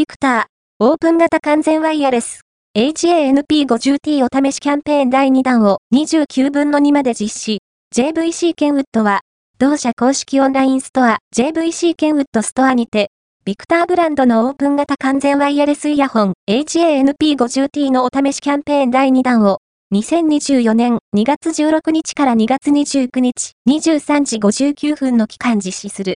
ビクター、オープン型完全ワイヤレス、HANP50T お試しキャンペーン第2弾を29分の2まで実施。JVC ケンウッドは、同社公式オンラインストア JVC ケンウッドストアにて、ビクターブランドのオープン型完全ワイヤレスイヤホン HANP50T のお試しキャンペーン第2弾を2024年2月16日から2月29日23時59分の期間実施する。